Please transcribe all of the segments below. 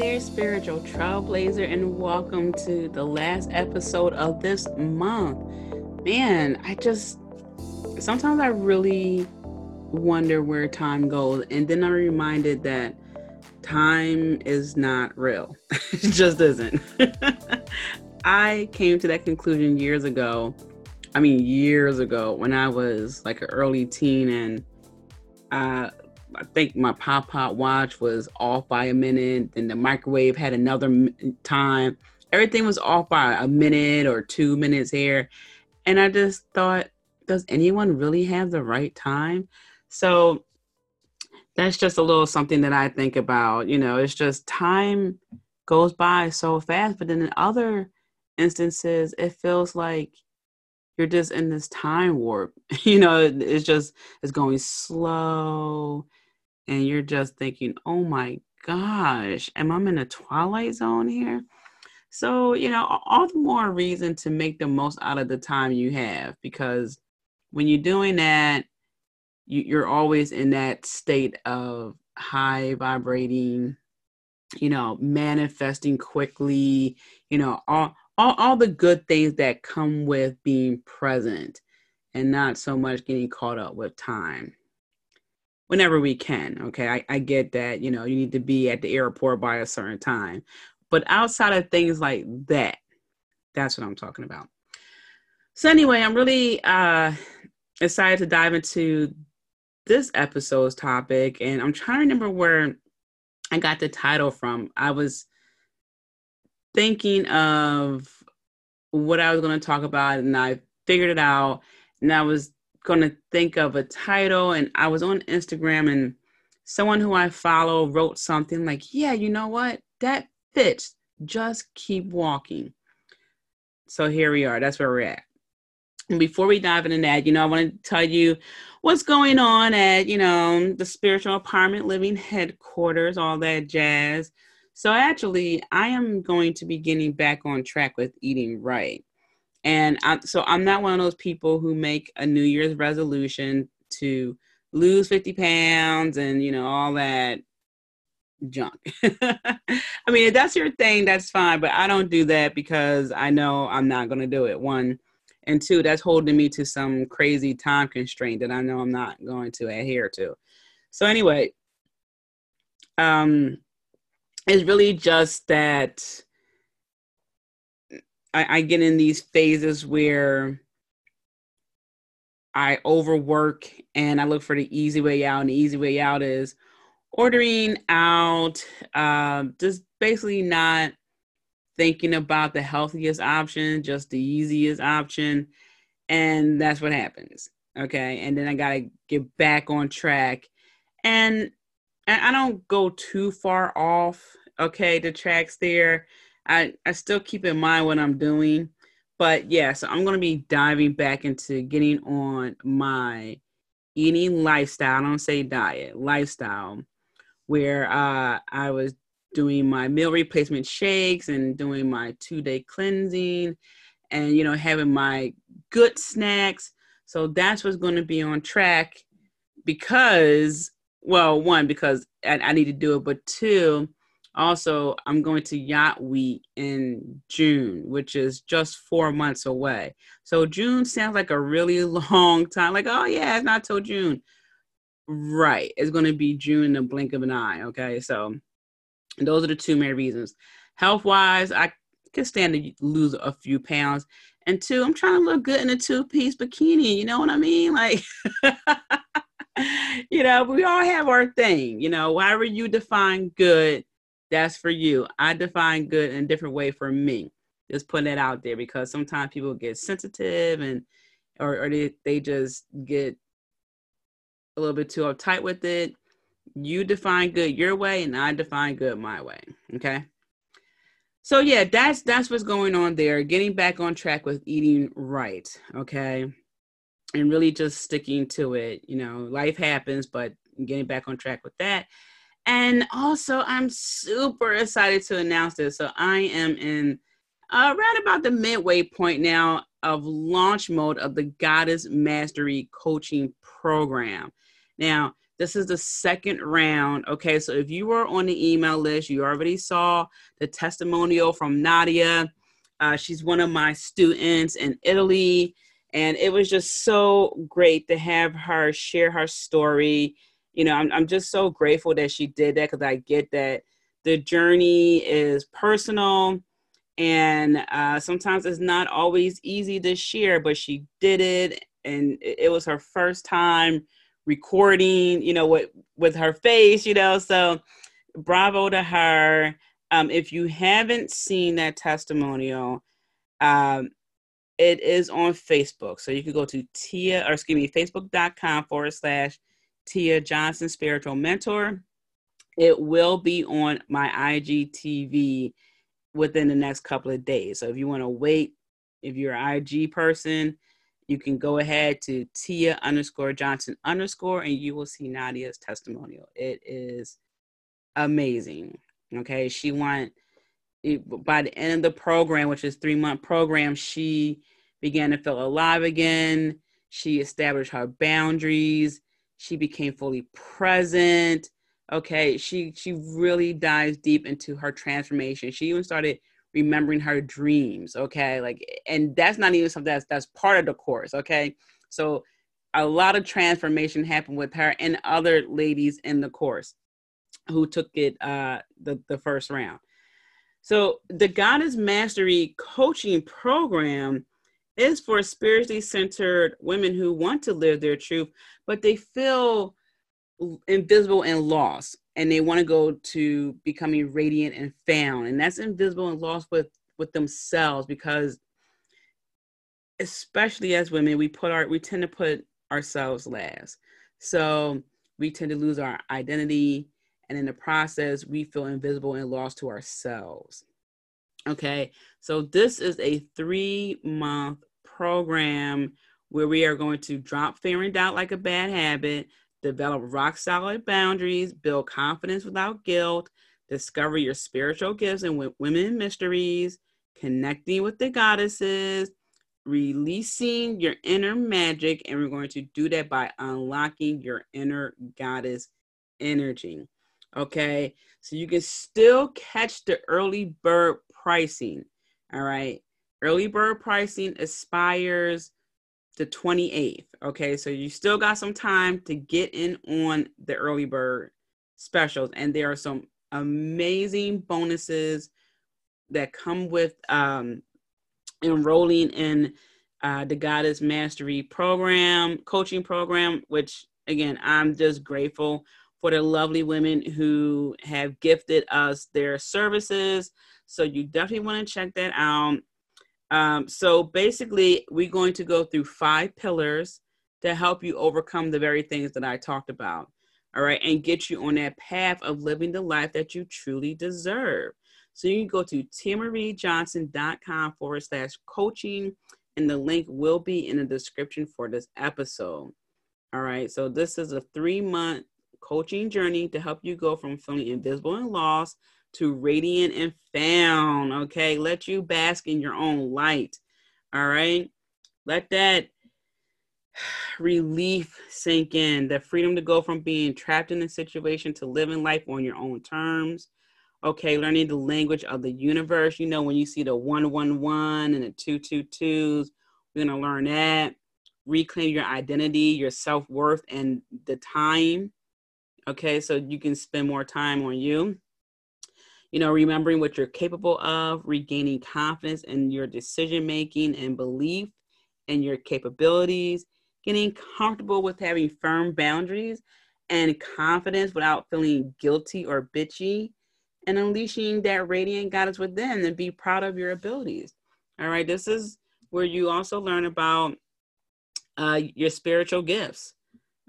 There, spiritual trailblazer, and welcome to the last episode of this month. Man, I just sometimes I really wonder where time goes, and then I'm reminded that time is not real. it just isn't. I came to that conclusion years ago. I mean, years ago when I was like an early teen, and uh, I think my pop pop watch was off by a minute, and the microwave had another time. Everything was off by a minute or two minutes here. And I just thought, does anyone really have the right time? So that's just a little something that I think about. You know, it's just time goes by so fast, but then in other instances, it feels like you're just in this time warp. you know, it's just it's going slow, and you're just thinking, "Oh my gosh, am I in a twilight zone here?" So, you know, all the more reason to make the most out of the time you have because when you're doing that, you, are always in that state of high vibrating, you know, manifesting quickly, you know, all, all, all the good things that come with being present and not so much getting caught up with time whenever we can. Okay. I, I get that, you know, you need to be at the airport by a certain time. But outside of things like that, that's what I'm talking about. So anyway, I'm really uh excited to dive into this episode's topic, and I'm trying to remember where I got the title from. I was thinking of what I was going to talk about, and I figured it out, and I was going to think of a title, and I was on Instagram, and someone who I follow wrote something like, "Yeah, you know what? That fits. Just keep walking." So here we are. That's where we're at. And before we dive into that, you know, I want to tell you what's going on at, you know, the Spiritual Empowerment Living headquarters, all that jazz. So actually, I am going to be getting back on track with eating right. And I, so I'm not one of those people who make a New Year's resolution to lose 50 pounds and, you know, all that junk. I mean, if that's your thing, that's fine. But I don't do that because I know I'm not going to do it. One, and two that's holding me to some crazy time constraint that i know i'm not going to adhere to so anyway um it's really just that I, I get in these phases where I overwork and I look for the easy way out. And the easy way out is ordering out, uh, just basically not thinking about the healthiest option, just the easiest option. And that's what happens. Okay. And then I got to get back on track. And, and I don't go too far off. Okay. The tracks there. I, I still keep in mind what I'm doing. But yeah, so I'm going to be diving back into getting on my eating lifestyle. I don't say diet, lifestyle, where uh, I was doing my meal replacement shakes and doing my two day cleansing and you know having my good snacks so that's what's going to be on track because well one because I, I, need to do it but two also i'm going to yacht week in june which is just four months away so june sounds like a really long time like oh yeah it's not till june right it's going to be june in the blink of an eye okay so those are the two main reasons. Health wise, I can stand to lose a few pounds. And two, I'm trying to look good in a two piece bikini. You know what I mean? Like, you know, we all have our thing. You know, however you define good, that's for you. I define good in a different way for me. Just putting that out there because sometimes people get sensitive and or, or they, they just get a little bit too uptight with it You define good your way, and I define good my way. Okay. So yeah, that's that's what's going on there. Getting back on track with eating right. Okay. And really just sticking to it. You know, life happens, but getting back on track with that. And also, I'm super excited to announce this. So I am in uh, right about the midway point now of launch mode of the Goddess Mastery Coaching Program. Now, this is the second round. Okay, so if you were on the email list, you already saw the testimonial from Nadia. Uh, she's one of my students in Italy, and it was just so great to have her share her story. You know, I'm, I'm just so grateful that she did that because I get that the journey is personal and uh, sometimes it's not always easy to share but she did it and it was her first time recording you know with with her face you know so bravo to her. Um, if you haven't seen that testimonial um, it is on facebook. So you can go to tia or excuse me facebook.com forward slash tia johnson spiritual mentor it will be on my igtv within the next couple of days. So if you want to wait, if you're an IG person, you can go ahead to Tia underscore Johnson underscore and you will see Nadia's testimonial. It is amazing. Okay. She went by the end of the program, which is three month program, she began to feel alive again. She established her boundaries. She became fully present. Okay she she really dives deep into her transformation. She even started remembering her dreams okay? Like and that's not even something that's that's part of the course okay? So a lot of transformation happened with her and other ladies in the course who took it uh the the first round. So the goddess mastery coaching program is for spiritually centered women who want to live their truth but they feel invisible and lost and they want to go to becoming radiant and found and that's invisible and lost with with themselves because especially as women we put our we tend to put ourselves last. So we tend to lose our identity and in the process we feel invisible and lost to ourselves. Okay so this is a three month program where we are going to drop fear and doubt like a bad habit develop rock solid boundaries, build confidence without guilt, discover your spiritual gifts and women mysteries, connecting with the goddesses, releasing your inner magic. And we're going to do that by unlocking your inner goddess energy. Okay, so you can still catch the early bird pricing. All right, early bird pricing expires the 28th. Okay, so you still got some time to get in on the early bird specials, and there are some amazing bonuses that come with um, enrolling in uh, the Goddess Mastery program, coaching program, which again, I'm just grateful for the lovely women who have gifted us their services. So you definitely want to check that out. Um, so basically, we're going to go through five pillars to help you overcome the very things that I talked about. All right, and get you on that path of living the life that you truly deserve. So you can go to tiamariejohnson.com forward slash coaching, and the link will be in the description for this episode. All right, so this is a three month coaching journey to help you go from feeling invisible and lost to radiant and found. Okay, let you bask in your own light. All right, let that relief sink in the freedom to go from being trapped in a situation to living life on your own terms. Okay, learning the language of the universe. You know, when you see the 111 and the 222s, we're going to learn that. Reclaim your identity, your self worth, and the time. Okay, so you can spend more time on you you know, remembering what you're capable of, regaining confidence in your decision making and belief in your capabilities, getting comfortable with having firm boundaries and confidence without feeling guilty or bitchy, and unleashing that radiant goddess within and be proud of your abilities. All right, this is where you also learn about uh, your spiritual gifts,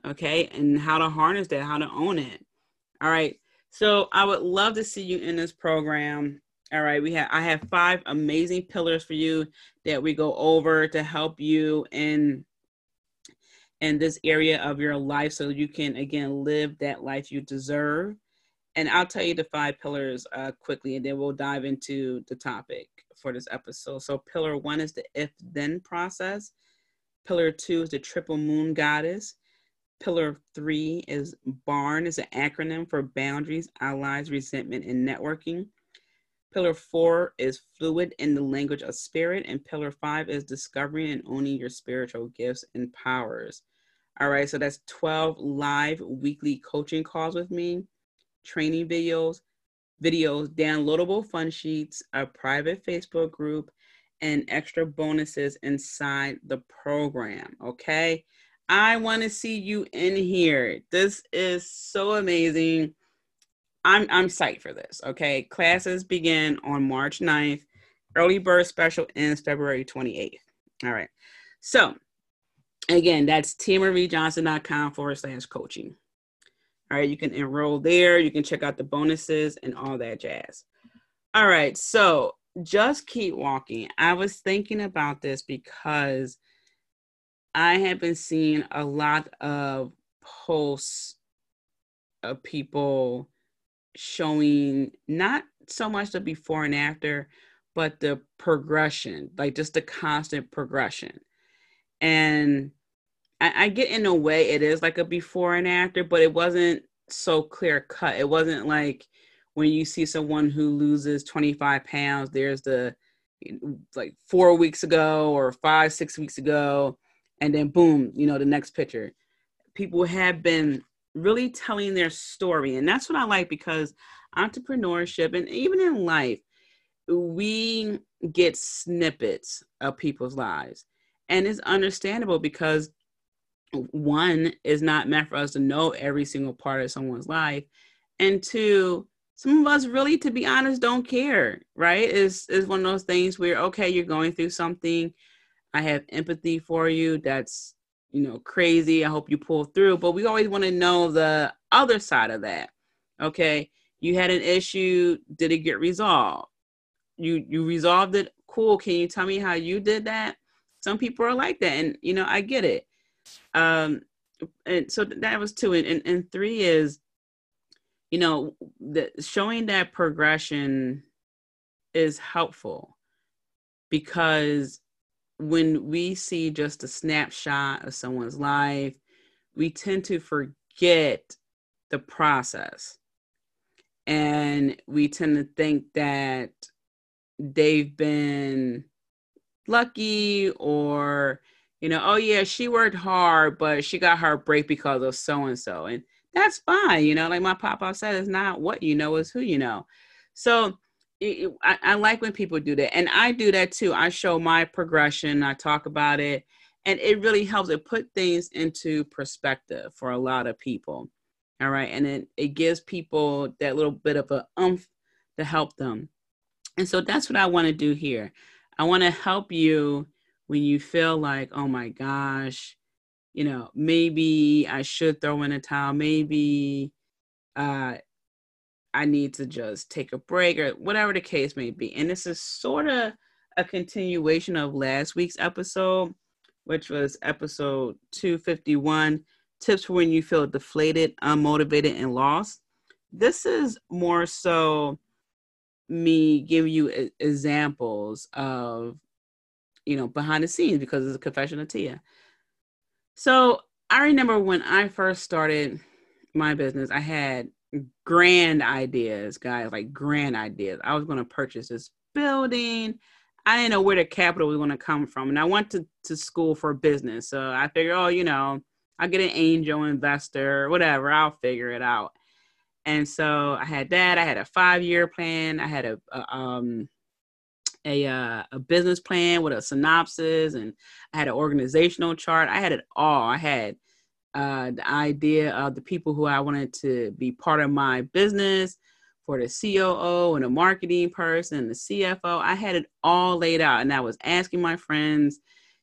okay, and how to harness that, how to own it. All right. So I would love to see you in this program. All right, we have I have five amazing pillars for you that we go over to help you in in this area of your life so you can again live that life you deserve. And I'll tell you the five pillars uh, quickly, and then we'll dive into the topic for this episode. So, pillar one is the if then process. Pillar two is the triple moon goddess. Pillar three is BARN, is an acronym for boundaries, allies, resentment, and networking. Pillar four is fluid in the language of spirit. And pillar five is discovering and owning your spiritual gifts and powers. All right, so that's 12 live weekly coaching calls with me, training videos, videos, downloadable fun sheets, a private Facebook group, and extra bonuses inside the program. Okay. I want to see you in here. This is so amazing. I'm I'm psyched for this. Okay. Classes begin on March 9th. Early bird special ends February 28th. All right. So again, that's tiamariejohnson.com forward slash coaching. All right, you can enroll there. You can check out the bonuses and all that jazz. All right, so just keep walking. I was thinking about this because I have been seeing a lot of posts of people showing not so much the before and after, but the progression, like just the constant progression. And I, I get in a way it is like a before and after, but it wasn't so clear cut. It wasn't like when you see someone who loses 25 pounds, there's the like four weeks ago or five, six weeks ago, and then boom, you know, the next picture. People have been really telling their story. And that's what I like because entrepreneurship and even in life, we get snippets of people's lives. And it's understandable because one is not meant for us to know every single part of someone's life. And two, some of us really, to be honest, don't care, right? Is is one of those things where okay, you're going through something. I have empathy for you. That's you know crazy. I hope you pull through. But we always want to know the other side of that. Okay, you had an issue. Did it get resolved? You you resolved it. Cool. Can you tell me how you did that? Some people are like that, and you know I get it. Um, and so that was two, and and, and three is you know, the, showing that progression is helpful because when we see just a snapshot of someone's life, we tend to forget the process. And we tend to think that they've been lucky or, you know, oh yeah, she worked hard, but she got her break because of so and so. And that's fine. You know, like my papa said, it's not what you know, it's who you know. So it, I, I like when people do that. And I do that too. I show my progression, I talk about it, and it really helps it put things into perspective for a lot of people. All right. And it, it gives people that little bit of a umph to help them. And so that's what I want to do here. I want to help you when you feel like, oh my gosh, you know, maybe I should throw in a towel. Maybe uh, I need to just take a break or whatever the case may be. And this is sort of a continuation of last week's episode, which was episode 251 tips for when you feel deflated, unmotivated, and lost. This is more so me giving you examples of, you know, behind the scenes because it's a confession of Tia. So I remember when I first started my business, I had grand ideas, guys, like grand ideas. I was going to purchase this building. I didn't know where the capital was going to come from. And I went to, to school for business. So I figured, oh, you know, I'll get an angel investor, whatever, I'll figure it out. And so I had that. I had a five year plan. I had a, a um, a uh, a business plan with a synopsis, and I had an organizational chart. I had it all. I had uh, the idea of the people who I wanted to be part of my business, for the COO and the marketing person, and the CFO. I had it all laid out, and I was asking my friends,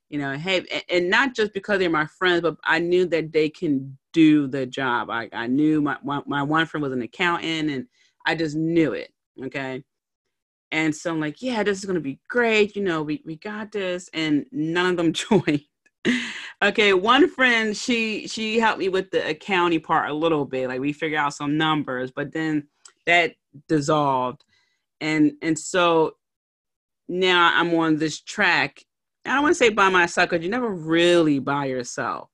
you know, hey, and not just because they're my friends, but I knew that they can do the job. I, I knew my, my one friend was an accountant and I just knew it. Okay. And so I'm like, yeah, this is gonna be great. You know, we, we got this. And none of them joined. Okay, one friend, she she helped me with the accounting part a little bit. Like we figured out some numbers, but then that dissolved. And and so now I'm on this track. I don't want to say by myself because you're never really by yourself.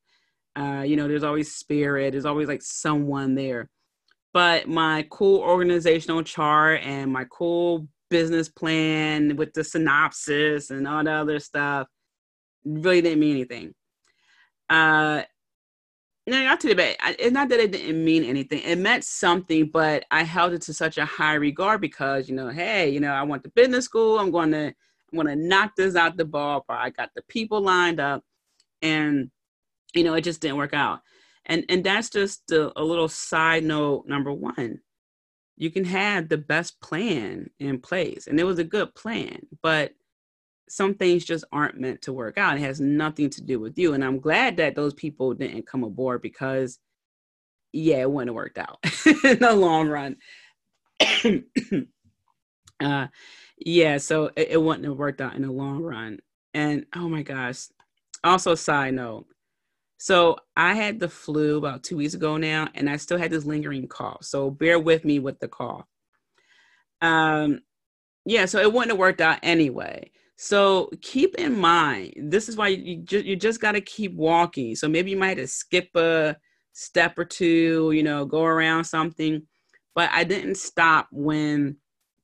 Uh, you know, there's always spirit, there's always like someone there. But my cool organizational chart and my cool business plan with the synopsis and all the other stuff really didn't mean anything. Uh, no, not to the bad. It's not that it didn't mean anything. It meant something, but I held it to such a high regard because you know, hey, you know, I went to business school. I'm going to, I'm going to knock this out the ball. I got the people lined up, and you know, it just didn't work out. And and that's just a, a little side note. Number one, you can have the best plan in place, and it was a good plan, but some things just aren't meant to work out. It has nothing to do with you. And I'm glad that those people didn't come aboard because, yeah, it wouldn't have worked out in the long run. uh, yeah, so it, it wouldn't have worked out in the long run. And oh my gosh. Also, side note. So I had the flu about two weeks ago now, and I still had this lingering cough. So bear with me with the cough. Um, yeah, so it wouldn't have worked out anyway. So keep in mind, this is why you just you just got to keep walking. So maybe you might have skip a step or two, you know, go around something. But I didn't stop when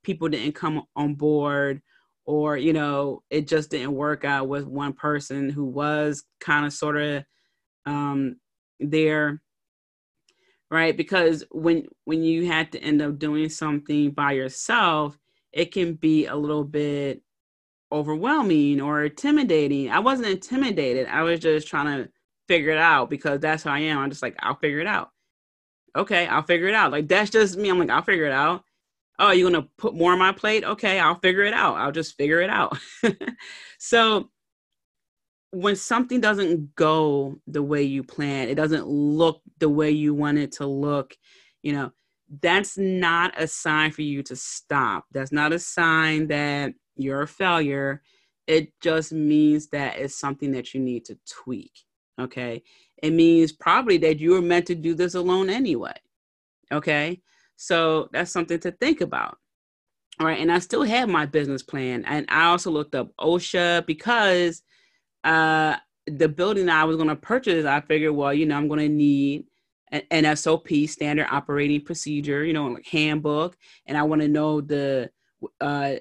people didn't come on board or you know it just didn't work out with one person who was kind of sort of um there right because when when you had to end up doing something by yourself it can be a little bit overwhelming or intimidating. I wasn't intimidated. I was just trying to figure it out because that's how I am. I'm just like, I'll figure it out. Okay, I'll figure it out. Like that's just me. I'm like, I'll figure it out. Oh, you're gonna put more on my plate? Okay, I'll figure it out. I'll just figure it out. so when something doesn't go the way you plan, it doesn't look the way you want it to look, you know, that's not a sign for you to stop. That's not a sign that you're a failure. It just means that it's something that you need to tweak. Okay. It means probably that you were meant to do this alone anyway. Okay. So that's something to think about. All right. And I still have my business plan. And I also looked up OSHA because uh, the building that I was going to purchase, I figured, well, you know, I'm going to need an, SOP, standard operating procedure, you know, like handbook. And I want to know the uh,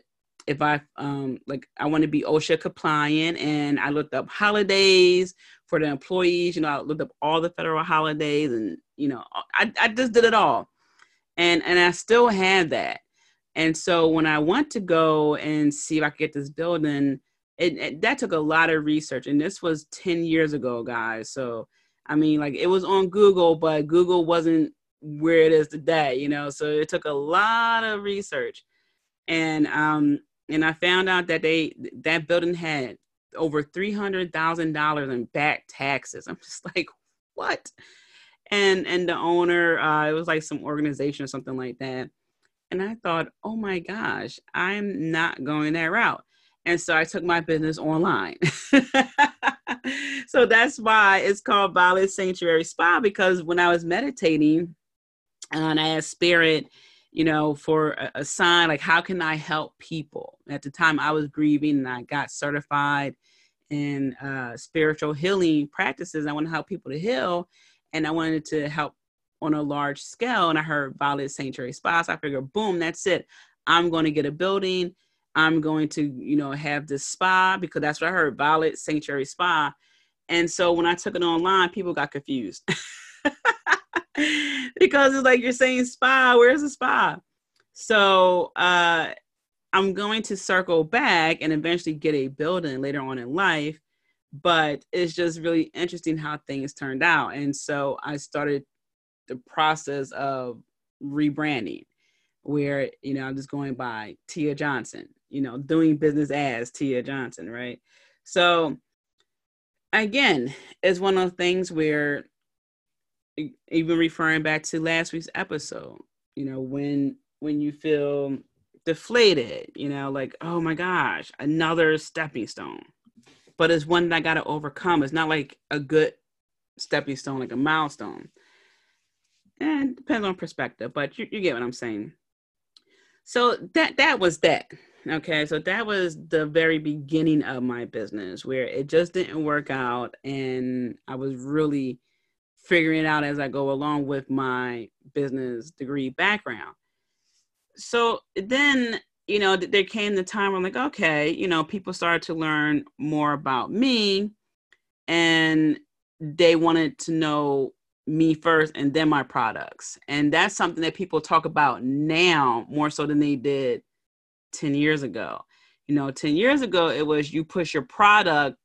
if I um like I want to be OSHA compliant and I looked up holidays for the employees, you know, I looked up all the federal holidays and you know, I, I just did it all. And and I still had that. And so when I went to go and see if I could get this building, it, it, that took a lot of research. And this was 10 years ago, guys. So I mean, like it was on Google, but Google wasn't where it is today, you know. So it took a lot of research. And um and I found out that they that building had over three hundred thousand dollars in back taxes. I'm just like, what? And and the owner, uh, it was like some organization or something like that. And I thought, oh my gosh, I'm not going that route. And so I took my business online. so that's why it's called Violet Sanctuary Spa because when I was meditating and I asked Spirit, you know, for a, a, sign like how can I help people? At the time, I was grieving and I got certified in uh, spiritual healing practices. I want to help people to heal, and I wanted to help on a large scale. And I heard Violet Sanctuary Spa, so I figured, boom, that's it. I'm going to get a building. I'm going to, you know, have this spa because that's what I heard, Violet Sanctuary Spa. And so when I took it online, people got confused. because it's like you're saying spa. Where's the spa? So uh, I'm going to circle back and eventually get a building later on in life. But it's just really interesting how things turned out. And so I started the process of rebranding where, you know, I'm just going by Tia Johnson, you know, doing business as Tia Johnson, right? So again, it's one of those things where even referring back to last week's episode, you know, when when you feel deflated, you know, like, oh my gosh, another stepping stone. But it's one that I got to overcome. It's not like a good stepping stone, like a milestone. And depends on perspective, but you, you get what I'm saying. So that that was that. Okay, so that was the very beginning of my business where it just didn't work out, and I was really figuring it out as I go along with my business degree background. So then, you know, there came the time where I'm like, okay, you know, people started to learn more about me, and they wanted to know me first and then my products. And that's something that people talk about now more so than they did 10 years ago. You know, 10 years ago, it was you push your product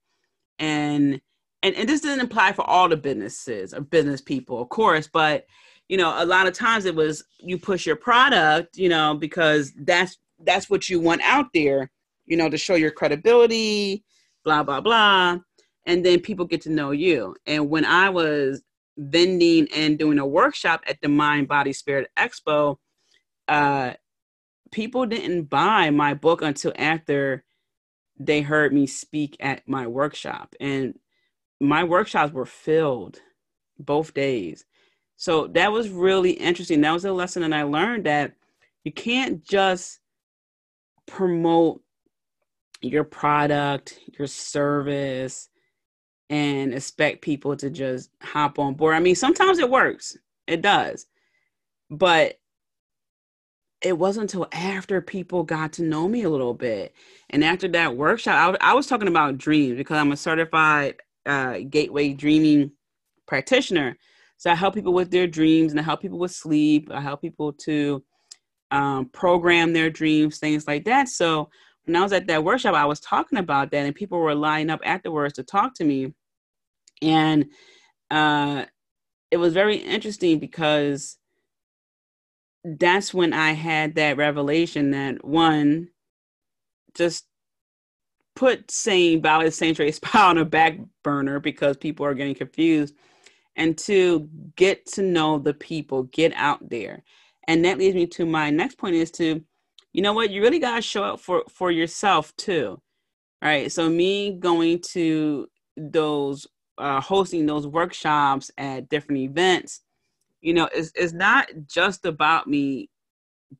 and and, and this doesn't apply for all the businesses or business people, of course, but you know, a lot of times it was you push your product, you know, because that's that's what you want out there, you know, to show your credibility, blah blah blah, and then people get to know you. And when I was vending and doing a workshop at the Mind Body Spirit Expo, uh, people didn't buy my book until after they heard me speak at my workshop. And my workshops were filled both days. So that was really interesting. That was a lesson that I learned that you can't just promote your product, your service, and expect people to just hop on board. I mean, sometimes it works, it does. But it wasn't until after people got to know me a little bit. And after that workshop, I, w- I was talking about dreams because I'm a certified uh, gateway dreaming practitioner. So I help people with their dreams and I help people with sleep. I help people to um, program their dreams, things like that. So when I was at that workshop, I was talking about that, and people were lining up afterwards to talk to me. And uh, it was very interesting because that's when I had that revelation that one, just put saying Violet Sanctuary Spa on a back burner because people are getting confused. And two, get to know the people, get out there. And that leads me to my next point is to, you know what, you really gotta show up for for yourself too. Right. So me going to those uh hosting those workshops at different events you know it's, it's not just about me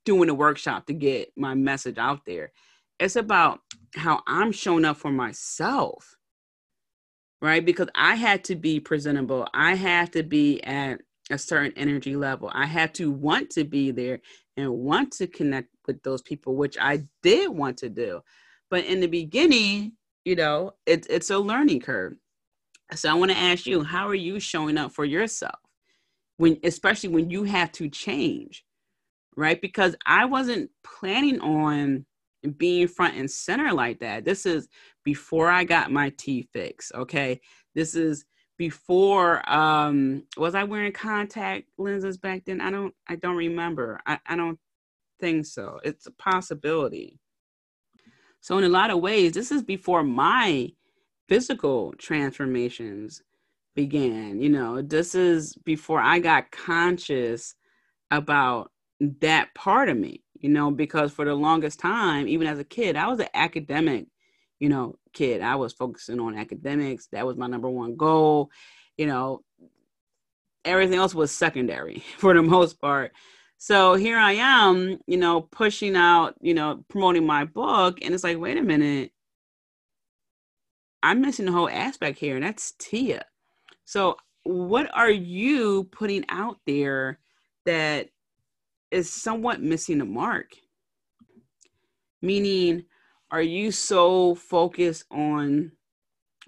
doing a workshop to get my message out there it's about how i'm showing up for myself right? Because i had to be presentable. I had to be at a certain energy level. I had to want to be there and want to connect with those people which i did want to do. But in the beginning you know it, it's a learning curve. So i want to ask you how are you showing up for yourself when especially when you have to change right? Because i wasn't planning on being front and center like that. This is before i got my teeth fixed okay? This is before um was i wearing contact lenses back then? I don't i don't remember. I, I don't think so. It's a possibility. So in a lot of ways this is before my physical transformations began. You know, this is before I got conscious about that part of me, you know, because for the longest time, even as a kid, I was an academic, you know, kid. I was focusing on academics. That was my number one goal. You know, everything else was secondary for the most part. So here I am, you know, pushing out, you know, promoting my book. And it's like, wait a minute. I'm missing the whole aspect here, and that's Tia so, what are you putting out there that is somewhat missing the mark? Meaning, are you so focused on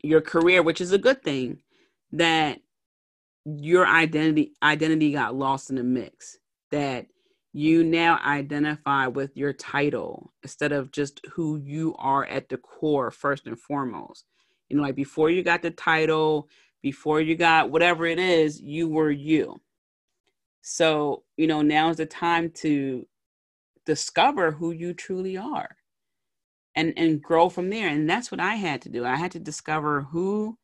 your career, which is a good thing, that your identity identity got lost in the mix? That you now identify with your title instead of just who you are at the core first and foremost. You know, like before you got the title, before you got whatever it is, you were you. So, you know, now is the time to discover who you truly are and and grow from there. And that's what I had to do. I had to discover who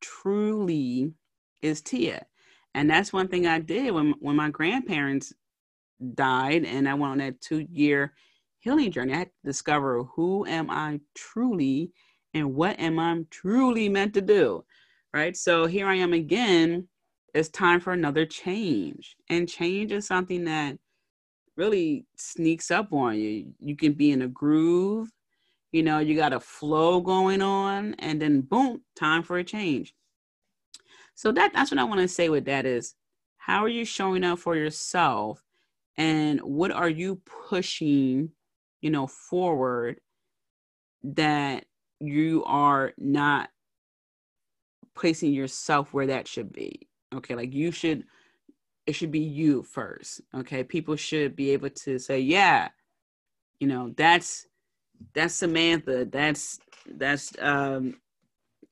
truly is Tia. And that's one thing I did when when my grandparents died and I went on that two year healing journey. I had to discover who am I truly and what am I truly meant to do. Right. So here I am again. It's time for another change. And change is something that really sneaks up on you. You can be in a groove, you know, you got a flow going on, and then boom, time for a change. So that that's what I want to say with that is how are you showing up for yourself and what are you pushing, you know, forward that you are not placing yourself where that should be. Okay, like you should it should be you first. Okay. People should be able to say, yeah, you know, that's that's Samantha, that's that's um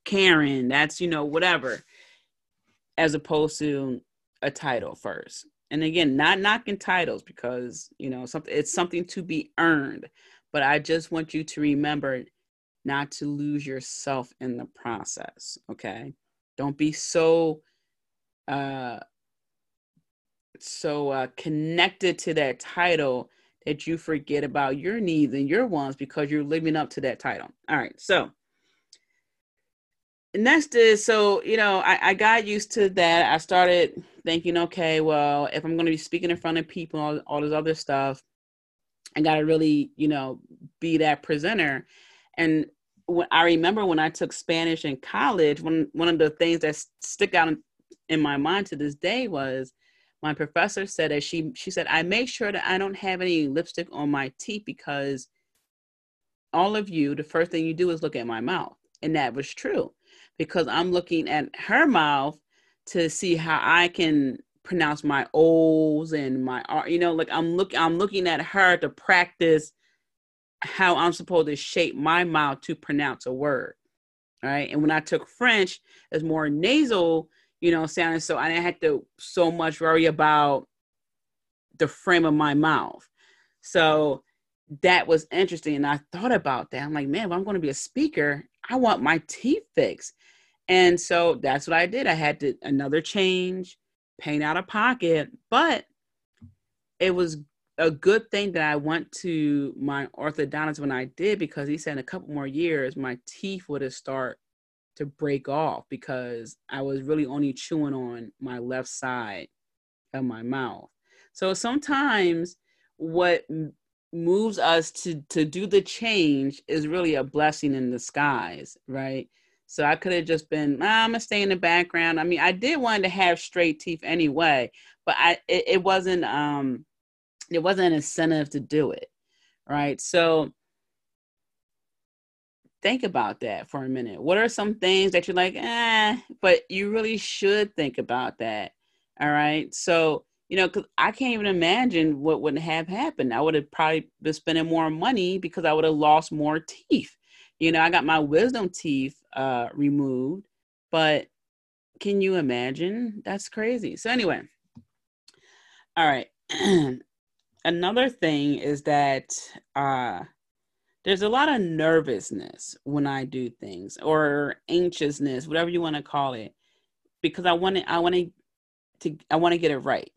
Karen, that's you know, whatever, as opposed to a title first. And again, not knocking titles because you know something it's something to be earned. But I just want you to remember not to lose yourself in the process. Okay. Don't be so uh so uh, connected to that title that you forget about your needs and your wants because you're living up to that title. All right, so next is so you know I, I got used to that. I started thinking, okay, well, if I'm going to be speaking in front of people, all, all this other stuff, I got to really you know be that presenter. And when, I remember when I took Spanish in college, one one of the things that stick out in, my mind to this day was my professor said that she she said I make sure that I don't have any lipstick on my teeth because all of you the first thing you do is look at my mouth. And that was true because I'm looking at her mouth to see how I can pronounce my O's and my R you know like I'm look I'm looking at her to practice how I'm supposed to shape my mouth to pronounce a word right? And when I took French it's more nasal you know, sounding so I didn't have to so much worry about the frame of my mouth. So that was interesting. And I thought about that. I'm like, man, if I'm going to be a speaker, I want my teeth fixed. And so that's what I did. I had to another change, paying out of pocket, but it was a good thing that I went to my orthodontist when I did because he said in a couple more years my teeth would have start to break off because I was really only chewing on my left side of my mouth. So sometimes what moves us to to do the change is really a blessing in disguise, right? So I could have just been, ah, I'm gonna stay in the background. I mean, I did want to have straight teeth anyway, but I it, it wasn't um it wasn't an incentive to do it, right? So think about that for a minute. What are some things that you're like, eh, but you really should think about that. All right. So, you know, because I can't even imagine what would have happened. I would have probably been spending more money because I would have lost more teeth. You know, I got my wisdom teeth uh, removed, but can you imagine? That's crazy. So, anyway, all right. Another thing is that uh, there's a lot of nervousness when I do things or anxiousness, whatever you want to call it, because I want to, I want to, I want to get it right.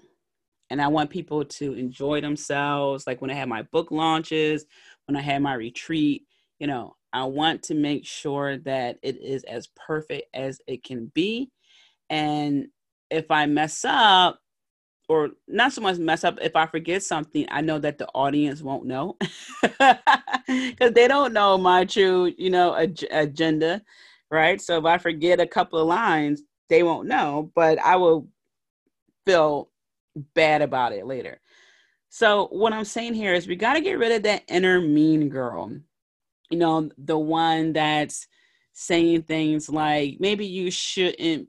And I want people to enjoy themselves. Like when I had my book launches, when I had my retreat, you know, I want to make sure that it is as perfect as it can be. And if I mess up, or not so much mess up if i forget something i know that the audience won't know. Because they don't know my true you know ag- agenda right? So if i forget a couple of lines they won't know but i will feel bad about it later. So what i'm saying here is we got to get rid of that inner mean girl you know the one that's saying things like maybe you shouldn't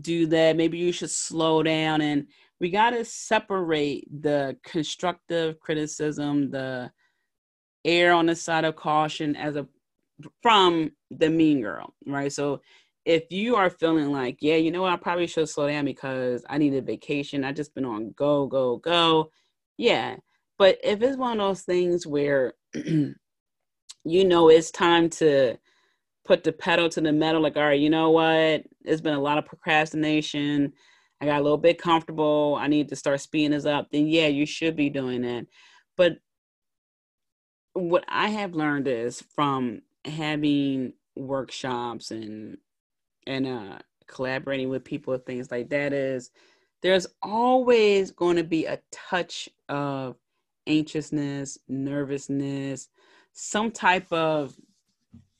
do that. Maybe you should slow down and we got to separate the constructive criticism, the air on the side of caution as a from the mean girl, right? So if you are feeling like, yeah, you know what, I probably should slow down because I need a vacation. I just been on go, go, go. Yeah. But if it's one of those things where you know it's time to put the pedal to the metal, like, all right, you know what? It's been a lot of procrastination. I got a little bit comfortable. I need to start speeding this up. Then yeah, you should be doing that. But what I have learned is from having workshops and and uh collaborating with people things like that is there's always going to be a touch of anxiousness, nervousness, some type of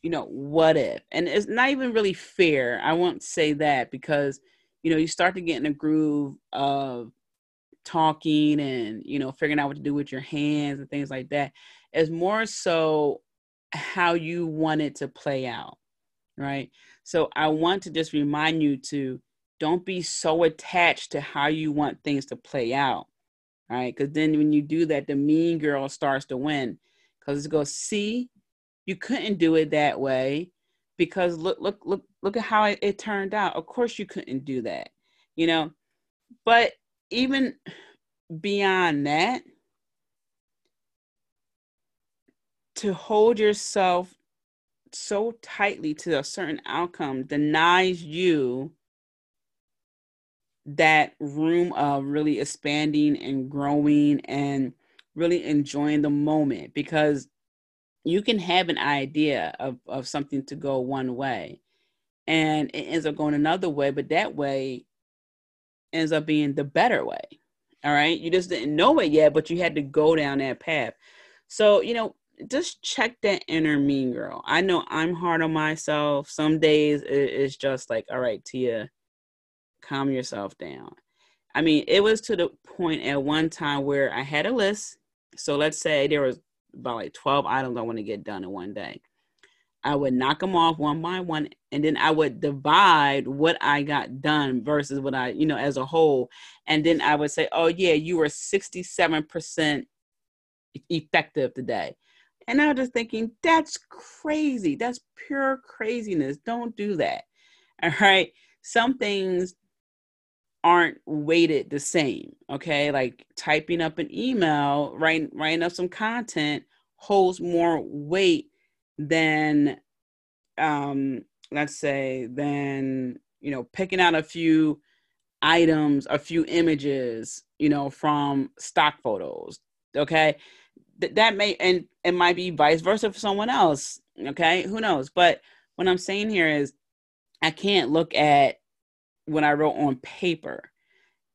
you know what if and it's not even really fair i won't say that because you know you start to get in a groove of talking and you know figuring out what to do with your hands and things like that. Is more so how you want it to play out right? So i want to just remind you to don't be so attached to how you want things to play out right? Because then when you do that the mean girl starts to win. Because it goes see you couldn't do it that way because look look look look at how it, it turned out. Of course you couldn't do that you know but even beyond that to hold yourself so tightly to a certain outcome denies you that room of really expanding and growing and really enjoying the moment because you can have an idea of, of something to go one way and it ends up going another way, but that way ends up being the better way. All right. You just didn't know it yet, but you had to go down that path. So, you know, just check that inner mean girl. I know I'm hard on myself. Some days it's just like, all right, Tia, calm yourself down. I mean, it was to the point at one time where I had a list. So let's say there was about like 12 items I want to get done in one day. I would knock them off one by one, and then I would divide what I got done versus what I, you know, as a whole. And then I would say, oh, yeah, you were 67% effective today. And I was just thinking, that's crazy. That's pure craziness. Don't do that. All right. Some things aren't weighted the same. Okay. Like typing up an email, writing, writing up some content holds more weight than, um, let's say, than, you know, picking out a few items, a few images, you know, from stock photos. Okay. Th- that may, and it might be vice versa for someone else. Okay. Who knows? But what I'm saying here is, I can't look at when I wrote on paper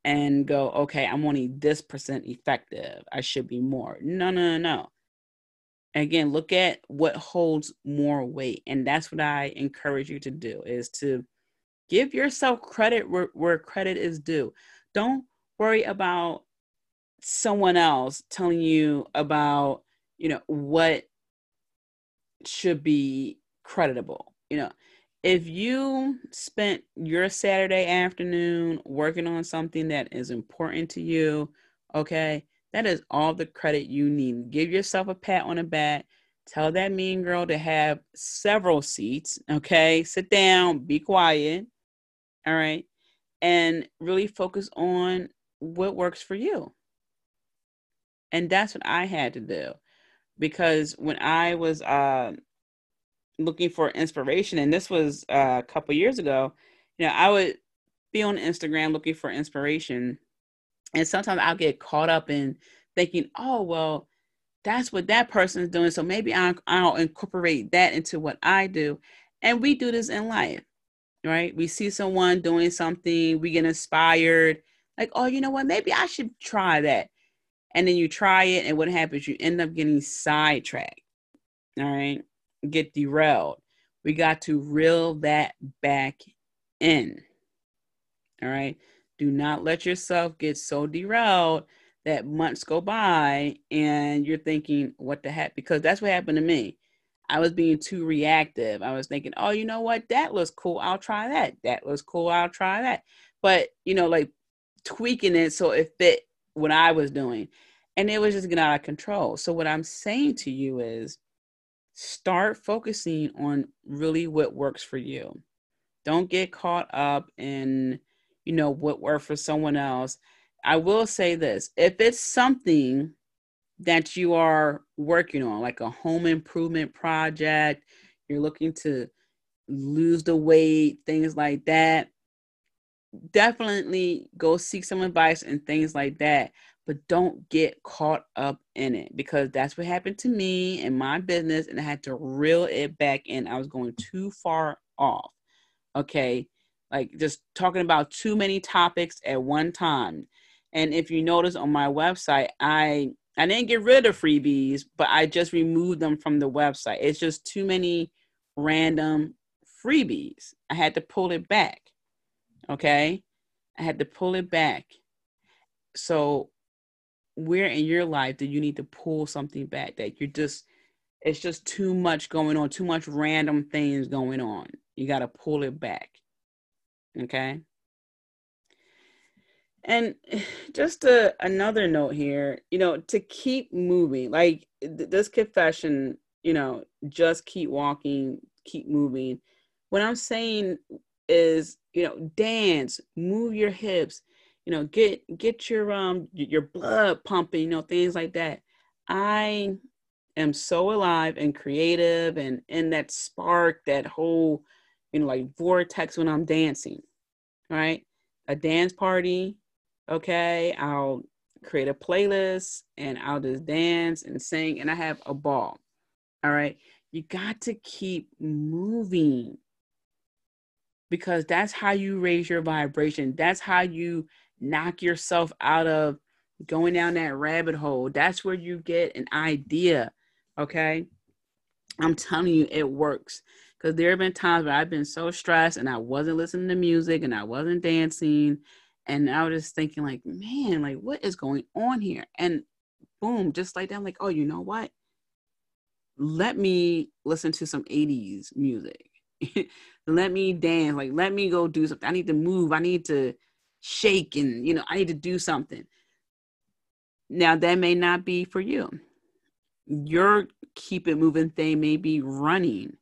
and go, okay, I'm only this percent effective. I should be more. No, no, no, no. Again, look at what holds more weight. And that's what I encourage you to do is to give yourself credit where, where credit is due. Don't worry about someone else telling you about, you know, what should be creditable. You know, if you spent your Saturday afternoon working on something that is important to you, okay, that is all the credit you need. Give yourself a pat on the back. Tell that mean girl to have several seats, okay? Sit down, be quiet, all right? And really focus on what works for you. And that's what I had to do because when I was uh, looking for inspiration, and this was uh, a couple years ago, you know, I would be on Instagram looking for inspiration, and sometimes I'll get caught up in thinking, oh well, that's what that person is doing, so maybe I'll, I'll incorporate that into what I do. And we do this in life, right? We see someone doing something, we get inspired, like, oh, you know what, maybe I should try that. And then you try it, and what happens? You end up getting sidetracked. All right get derailed. We got to reel that back in. All right. Do not let yourself get so derailed that months go by and you're thinking, what the heck? Because that's what happened to me. I was being too reactive. I was thinking, oh, you know what? That looks cool. I'll try that. That looks cool. I'll try that. But, you know, like tweaking it so it fit what I was doing. And it was just getting out of control. So, what I'm saying to you is start focusing on really what works for you. Don't get caught up in, you know, what worked for someone else. I will say this if it's something that you are working on, like a home improvement project, you're looking to lose the weight, things like that, definitely go seek some advice and things like that but don't get caught up in it because that's what happened to me in my business and i had to reel it back in. I was going too far off okay? Like just talking about too many topics at one time. And if you notice on my website i i didn't get rid of freebies but i just removed them from the website. It's just too many random freebies. I had to pull it back Okay. I had to pull it back. So, where in your life do you need to pull something back that you're just, it's just too much going on, too much random things going on? You got to pull it back. Okay. And just a, another note here, you know, to keep moving, like th- this confession, you know, just keep walking, keep moving. What I'm saying is you know dance move your hips you know get get your um your blood pumping you know things like that. I am so alive and creative and in that spark that whole you know like vortex when i'm dancing right? A dance party okay i'll create a playlist and i'll just dance and sing and i have a ball all right? You got to keep moving because that's how you raise your vibration. That's how you knock yourself out of going down that rabbit hole. That's where you get an idea. Okay. I'm telling you, it works. Because there have been times where I've been so stressed and I wasn't listening to music and I wasn't dancing. And I was just thinking, like, man, like, what is going on here? And boom, just like that, I'm like, oh, you know what? Let me listen to some 80s music. let me dance like let me go do something i need to move i need to shake and you know i need to do something. Now that may not be for you. Your keep it moving thing may be running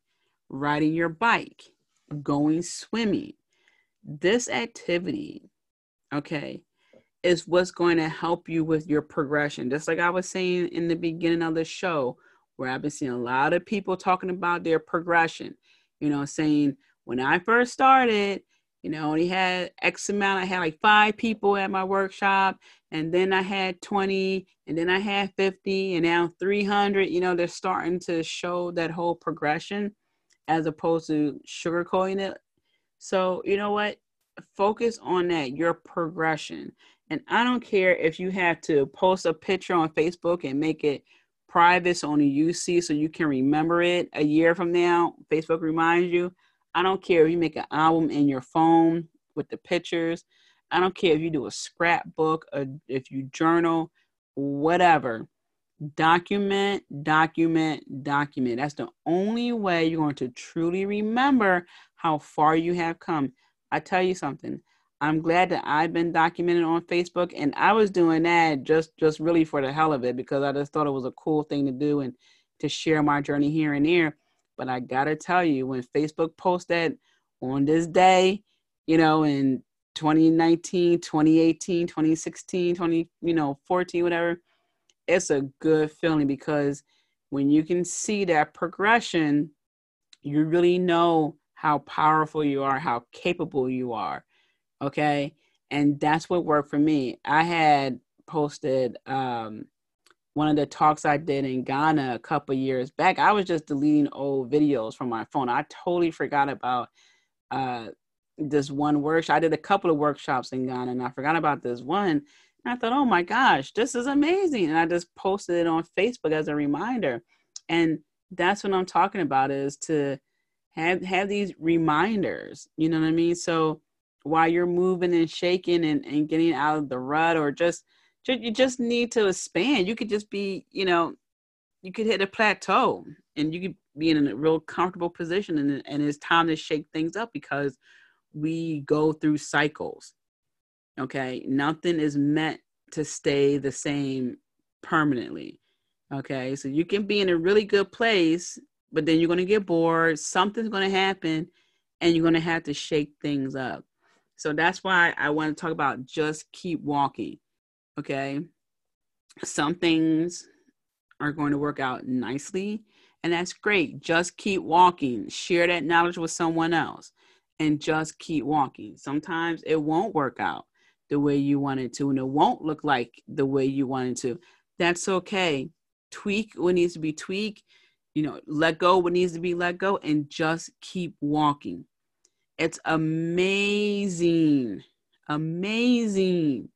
riding your bike going swimming. This activity okay is what's going to help you with your progression. Just like i was saying in the beginning of the show where i've been seeing a lot of people talking about their progression. You know saying when I first started, you know, and he had X amount. I had like five people at my workshop, and then I had 20, and then I had 50, and now 300. You know, they're starting to show that whole progression as opposed to sugarcoating it. So, you know what? Focus on that, your progression. And I don't care if you have to post a picture on Facebook and make it private so only you see so you can remember it a year from now. Facebook reminds you. I don't care if you make an album in your phone with the pictures. I don't care if you do a scrapbook or if you journal, whatever. Document, document, document. That's the only way you're going to truly remember how far you have come. I tell you something. I'm glad that I've been documented on Facebook and I was doing that just just really for the hell of it because I just thought it was a cool thing to do and to share my journey here and there. But I gotta tell you, when Facebook posted on this day, you know, in 2019, 2018, 2016, 20, you know, 14, whatever, it's a good feeling because when you can see that progression, you really know how powerful you are, how capable you are. Okay. And that's what worked for me. I had posted um one of the talks I did in Ghana a couple years back, I was just deleting old videos from my phone. I totally forgot about uh, this one workshop. I did a couple of workshops in Ghana and I forgot about this one. And I thought, oh my gosh, this is amazing. And I just posted it on Facebook as a reminder. And that's what I'm talking about is to have have these reminders. You know what I mean? So while you're moving and shaking and, and getting out of the rut or just you just need to expand. You could just be, you know, you could hit a plateau and you could be in a real comfortable position and, and it's time to shake things up because we go through cycles. Okay. Nothing is meant to stay the same permanently. Okay. So you can be in a really good place, but then you're going to get bored. Something's going to happen and you're going to have to shake things up. So that's why I want to talk about just keep walking. Okay. Some things are going to work out nicely, and that's great. Just keep walking, share that knowledge with someone else. and just keep walking. Sometimes it won't work out the way you want it to, and it won't look like the way you want it to. That's okay. Tweak what needs to be tweaked, you know, let go what needs to be let go, and just keep walking. It's amazing, amazing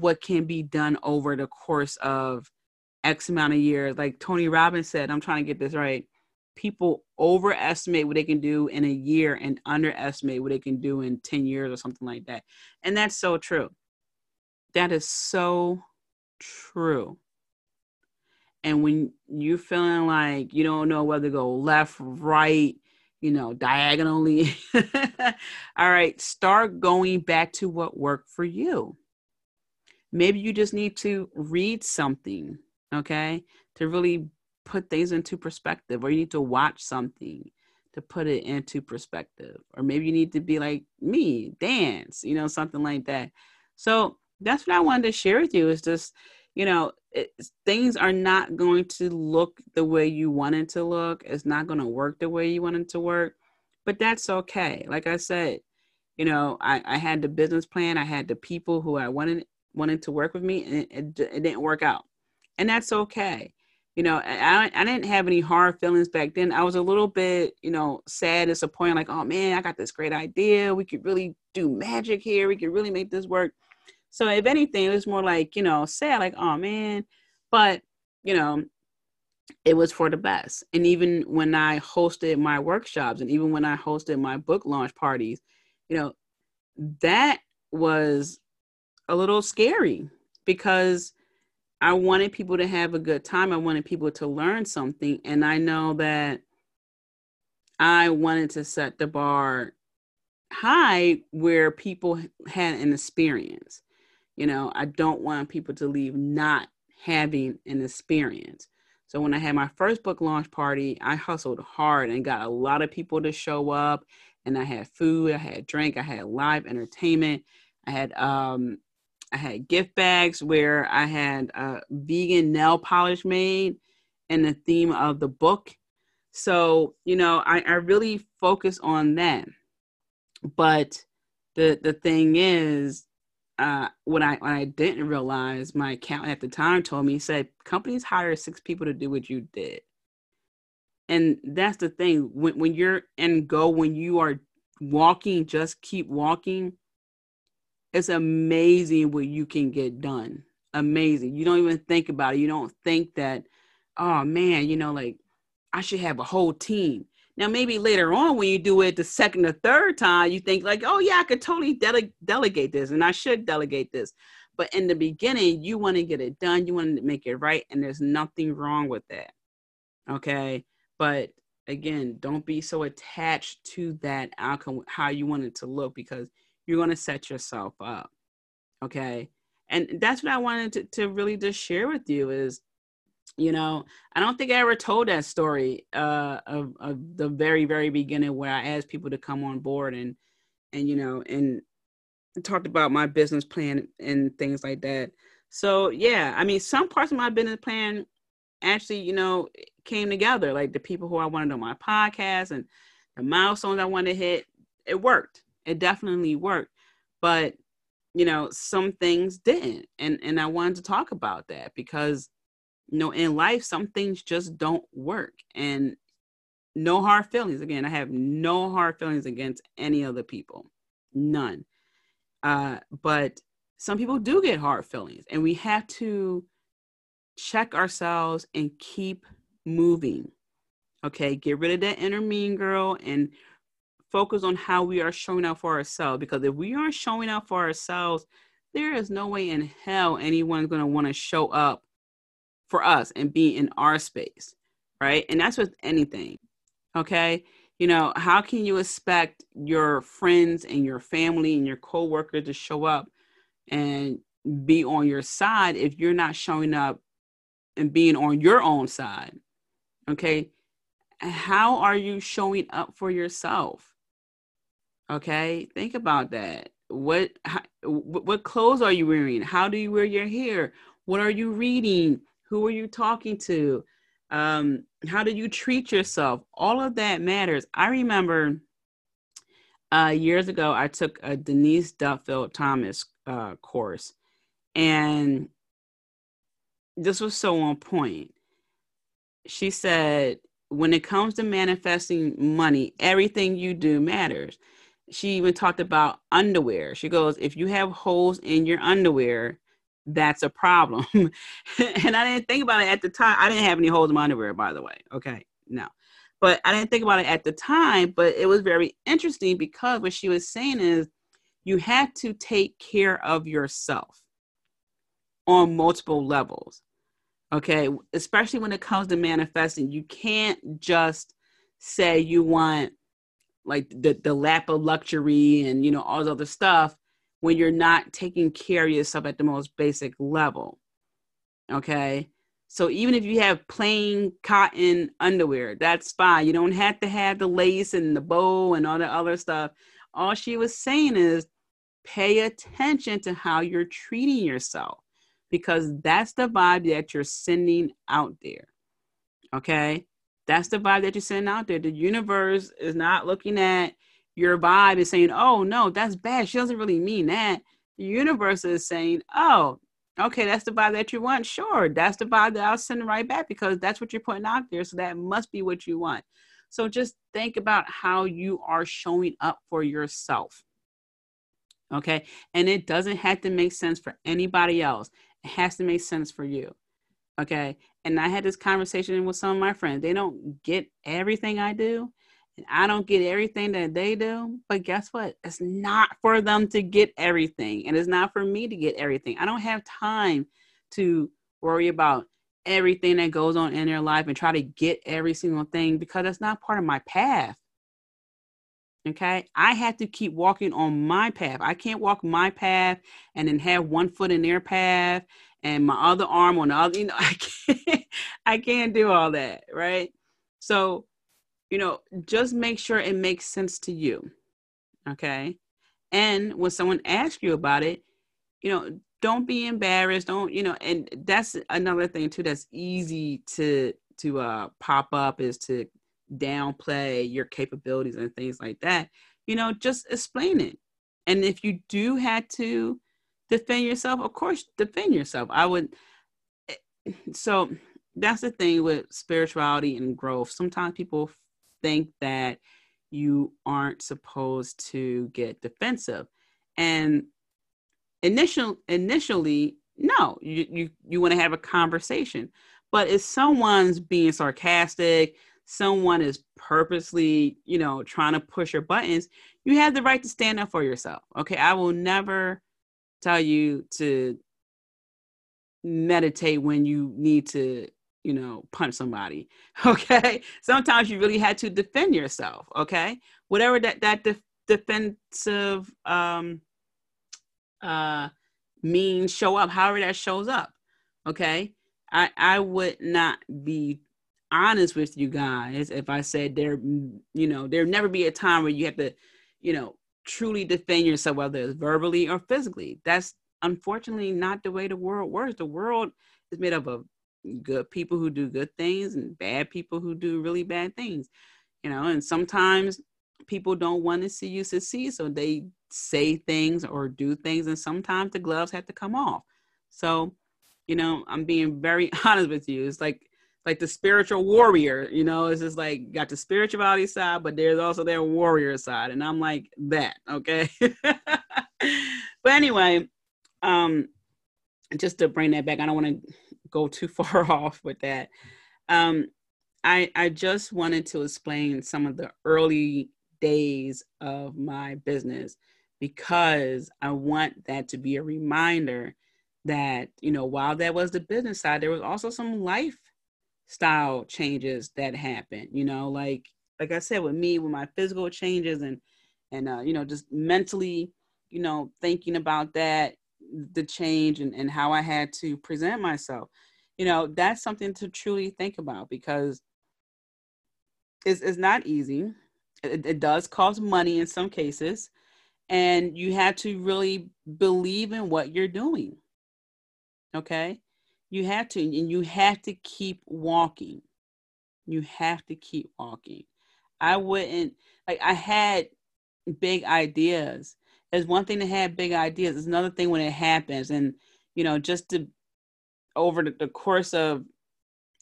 what can be done over the course of X amount of years. Like Tony Robbins said, I'm trying to get this right. People overestimate what they can do in a year and underestimate what they can do in 10 years or something like that. And that's so true. That is so true. And when you're feeling like you don't know whether to go left, right, you know, diagonally, all right, start going back to what worked for you. Maybe you just need to read something okay, to really put things into perspective, or you need to watch something to put it into perspective, or maybe you need to be like me, dance, you know, something like that. So that's what I wanted to share with you is just, you know, it, things are not going to look the way you want it to look. It's not going to work the way you want it to work, but that's okay. Like I said, you know, I, I had the business plan, I had the people who I wanted wanted to work with me, and it, it, it didn't work out and that's okay. You know, I I didn't have any hard feelings back then. I was a little bit, you know, sad, disappointed, like, oh man, I got this great idea. We could really do magic here. We could really make this work. So if anything, it was more like, you know, sad, like, oh man. But, you know, it was for the best. And even when I hosted my workshops and even when I hosted my book launch parties, you know, that was a little scary because I wanted people to have a good time. I wanted people to learn something. And I know that I wanted to set the bar high where people had an experience. You know, I don't want people to leave not having an experience. So when I had my first book launch party, I hustled hard and got a lot of people to show up. And I had food, I had drink, I had live entertainment, I had um, I had gift bags where I had a vegan nail polish made and the theme of the book. So, you know, I, I really focus on that. But the the thing is, uh, what I what I didn't realize, my accountant at the time told me, he said companies hire six people to do what you did. And that's the thing. When when you're in go, when you are walking, just keep walking it's amazing what you can get done. Amazing. You don't even think about it. You don't think that, oh man, you know, like I should have a whole team. Now, maybe later on when you do it the second or third time, you think like, oh yeah, I could totally dele- delegate this and I should delegate this. But in the beginning, you want to get it done. You want to make it right. And there's nothing wrong with that. Okay. But again, don't be so attached to that outcome, how you want it to look, because you're going to set yourself up. Okay. And that's what I wanted to, to really just share with you is, you know, I don't think I ever told that story uh, of, of the very, very beginning where I asked people to come on board and, and, you know, and talked about my business plan and things like that. So yeah, I mean, some parts of my business plan actually, you know, came together. Like the people who I wanted on my podcast and the milestones I wanted to hit, it worked it definitely worked but you know some things didn't and and i wanted to talk about that because you know in life some things just don't work and no hard feelings. Again i have no hard feelings against any other people none uh but some people do get hard feelings and we have to check ourselves and keep moving okay? Get rid of that inner mean girl and focus on how we are showing out for ourselves. Because if we aren't showing out for ourselves, there is no way in hell anyone's going to want to show up for us and be in our space, right? And that's with anything, okay? You know, how can you expect your friends and your family and your coworkers to show up and be on your side if you're not showing up and being on your own side? Okay? How are you showing up for yourself? Okay, think about that. What how, what clothes are you wearing? How do you wear your hair? What are you reading? Who are you talking to? Um, how do you treat yourself? All of that matters. I remember uh, years ago, I took a Denise Duffield Thomas uh, course, and this was so on point. She said, when it comes to manifesting money, everything you do matters. She even talked about underwear. She goes, if you have holes in your underwear, that's a problem. and I didn't think about it at the time. I didn't have any holes in my underwear, by the way. Okay, no but I didn't think about it at the time. But it was very interesting because what she was saying is you have to take care of yourself on multiple levels. Okay, especially when it comes to manifesting, you can't just say you want like the, the lap of luxury and you know all this other stuff when you're not taking care of yourself at the most basic level. Okay. So even if you have plain cotton underwear, that's fine. You don't have to have the lace and the bow and all the other stuff. All she was saying is pay attention to how you're treating yourself because that's the vibe that you're sending out there. Okay? That's the vibe that you're sending out there. The universe is not looking at your vibe and saying, oh, no, that's bad. She doesn't really mean that. The universe is saying, oh, Okay, that's the vibe that you want. Sure, that's the vibe that I'll send right back because that's what you're putting out there. So that must be what you want. So just think about how you are showing up for yourself. Okay, and it doesn't have to make sense for anybody else, it has to make sense for you. Okay, and I had this conversation with some of my friends. They don't get everything I do, and I don't get everything that they do. But guess what? It's not for them to get everything, and it's not for me to get everything. I don't have time to worry about everything that goes on in their life and try to get every single thing because that's not part of my path. Okay, I have to keep walking on my path. I can't walk my path and then have one foot in their path and my other arm on the other. You know, I can't. I can't do all that, right? So you know, just make sure it makes sense to you. Okay. And when someone asks you about it, you know, don't be embarrassed. Don't, you know, and that's another thing too that's easy to to uh pop up is to downplay your capabilities and things like that. You know, just explain it. And if you do have to defend yourself, of course defend yourself. I would eh, so that's the thing with spirituality and growth. Sometimes people think that you aren't supposed to get defensive. And initial initially, no, you you, you want to have a conversation. But if someone's being sarcastic, someone is purposely, you know, trying to push your buttons, you have the right to stand up for yourself. Okay. I will never tell you to meditate when you need to you know, punch somebody. Okay. Sometimes you really had to defend yourself. Okay. Whatever that, that de- defensive um, uh, means show up, however that shows up. Okay. I, I would not be honest with you guys if I said there, you know, there never be a time where you have to, you know, truly defend yourself, whether it's verbally or physically. That's unfortunately not the way the world works. The world is made up of good people who do good things and bad people who do really bad things you know and sometimes people don't want to see you succeed so they say things or do things and sometimes the gloves have to come off so you know i'm being very honest with you it's like like the spiritual warrior you know it's just like got the spirituality side but there's also their warrior side and i'm like that okay but anyway um just to bring that back i don't want to go too far off with that. Um, I I just wanted to explain some of the early days of my business because I want that to be a reminder that you know while that was the business side, there was also some lifestyle changes that happen You know, like like I said with me with my physical changes and and uh, you know just mentally you know thinking about that the change and, and how I had to present myself. You know, that's something to truly think about because it's, it's not easy. It, it does cost money in some cases. And you have to really believe in what you're doing. Okay? You have to, and you have to keep walking. You have to keep walking. I wouldn't, like, I had big ideas. It's one thing to have big ideas. It's another thing when it happens. And, you know, just to over the, the course of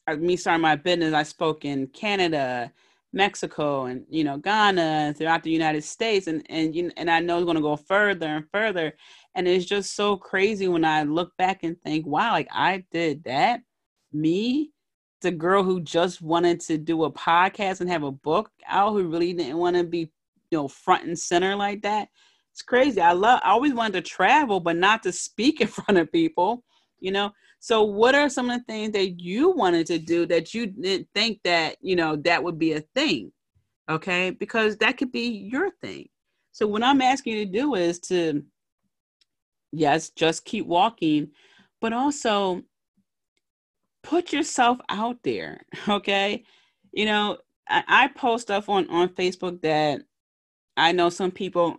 uh, me starting my business, I spoke in Canada, Mexico, and you know Ghana, throughout the United States, and and you, and I know it's going to go further and further. And it's just so crazy when I look back and think, wow, like I did that. Me, the girl who just wanted to do a podcast and have a book out, who really didn't want to be, you know, front and center like that. It's crazy. I love. I always wanted to travel, but not to speak in front of people. You know, so, what are some of the things that you wanted to do that you didn't think that, you know, that would be a thing? Okay. Because that could be your thing. So, what I'm asking you to do is to, yes, just keep walking, but also put yourself out there. Okay. You know, I, I post stuff on, on Facebook that I know some people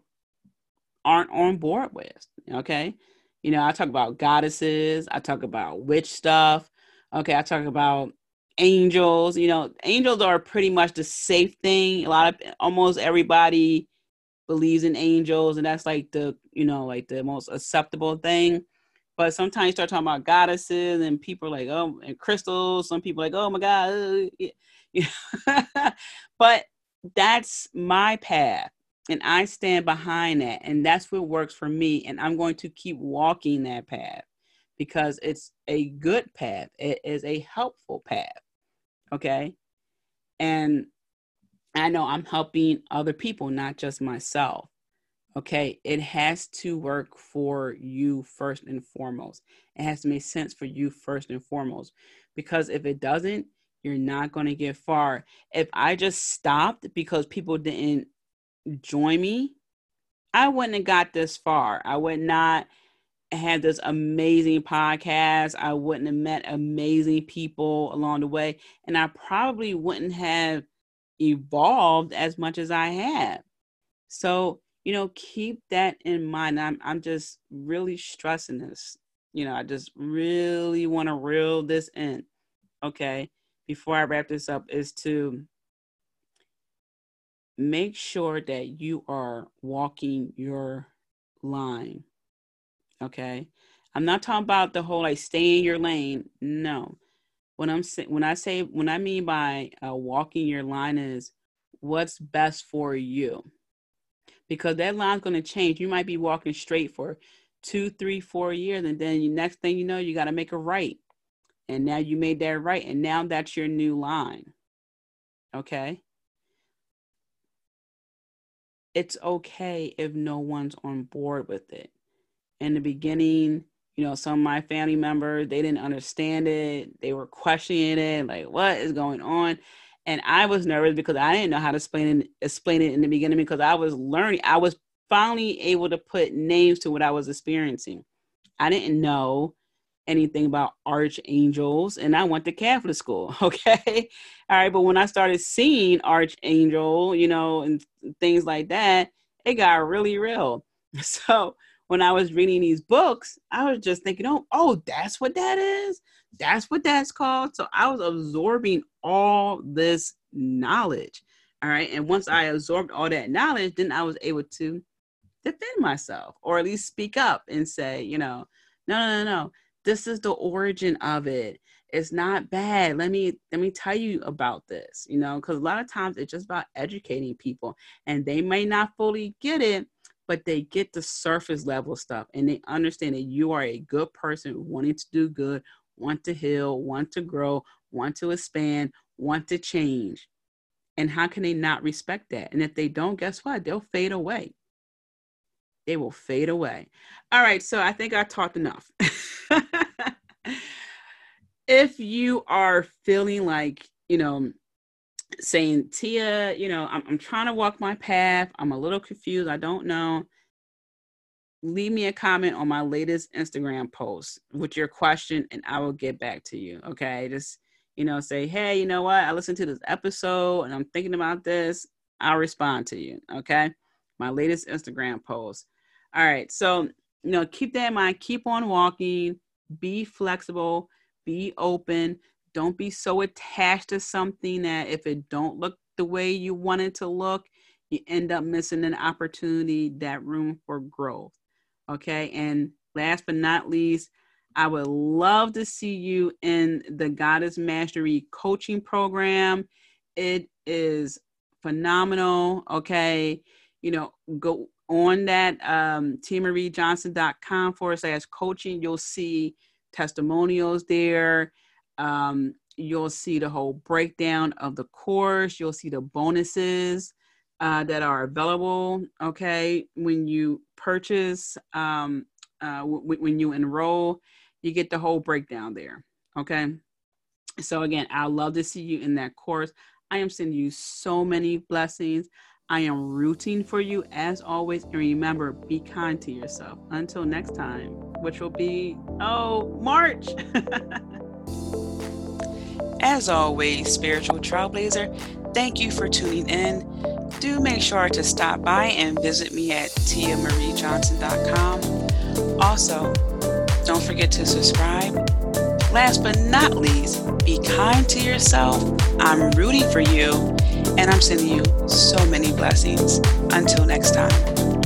aren't on board with. Okay. You know, I talk about goddesses, I talk about witch stuff. Okay, I talk about angels. You know, angels are pretty much the safe thing. A lot of almost everybody believes in angels, and that's like the you know like the most acceptable thing. But sometimes you start talking about goddesses, and people are like, oh, and crystals. Some people like, oh my god, uh, but that's my path and I stand behind that. And that's what works for me. And I'm going to keep walking that path because it's a good path, it is a helpful path. Okay. And I know I'm helping other people, not just myself. Okay. It has to work for you first and foremost. It has to make sense for you first and foremost. Because if it doesn't, you're not going to get far. If I just stopped because people didn't join me, I wouldn't have got this far. I would not have this amazing podcast. I wouldn't have met amazing people along the way. And I probably wouldn't have evolved as much as I have. So, you know, keep that in mind. I'm I'm just really stressing this. You know, I just really want to reel this in. Okay. Before I wrap this up, is to make sure that you are walking your line. Okay. I'm not talking about the whole like stay in your lane. No. When I'm when I say when I mean by uh, walking your line is what's best for you, because that line's going to change. You might be walking straight for two, three, four years, and then the next thing you know, you got to make a right, and now you made that right, and now that's your new line. Okay it's okay if no one's on board with it. In the beginning, you know, some of my family members, they didn't understand it. They were questioning it, like, what is going on? And I was nervous because I didn't know how to explain it, explain it in the beginning because I was learning. I was finally able to put names to what I was experiencing. I didn't know anything about archangels and I went to Catholic school. Okay. All right. But when I started seeing archangel, you know, and things like that, it got really real. So when I was reading these books, I was just thinking, oh, oh, that's what that is. That's what that's called. So I was absorbing all this knowledge. All right. And once I absorbed all that knowledge, then I was able to defend myself or at least speak up and say, you know, no, no, no, no this is the origin of it. It's not bad. Let me let me tell you about this you know because a lot of times it's just about educating people and they may not fully get it but they get the surface level stuff and they understand that you are a good person wanting to do good want to heal want to grow want to expand want to change. And how can they not respect that? And if they don't guess what? They'll fade away they will fade away. All right, so I think I talked enough. if you are feeling like, you know, saying, Tia, you know, I'm, I'm trying to walk my path, I'm a little confused, I don't know, leave me a comment on my latest Instagram post with your question and I will get back to you. Okay, just, you know, say, hey, you know what, I listened to this episode and I'm thinking about this. I'll respond to you. Okay, my latest Instagram post. All right. So, you know, keep that in mind. Keep on walking. Be flexible. Be open. Don't be so attached to something that if it don't look the way you want it to look, you end up missing an opportunity, that room for growth. Okay. And last but not least, I would love to see you in the Goddess Mastery coaching program. It is phenomenal. Okay. You know, go on that um, tiamariejohnson.com forward slash coaching. You'll see testimonials there. Um, you'll see the whole breakdown of the course. You'll see the bonuses uh, that are available. Okay. When you purchase, um, uh, w- when you enroll, you get the whole breakdown there. Okay. So, again, I'd love to see you in that course. I am sending you so many blessings. I am rooting for you as always. And remember, be kind to yourself. Until next time, which will be, oh, March. as always, Spiritual Trailblazer, thank you for tuning in. Do make sure to stop by and visit me at tiamariejohnson.com. Also, don't forget to subscribe. Last but not least, be kind to yourself. I'm rooting for you, and I'm sending you so many blessings. Until next time.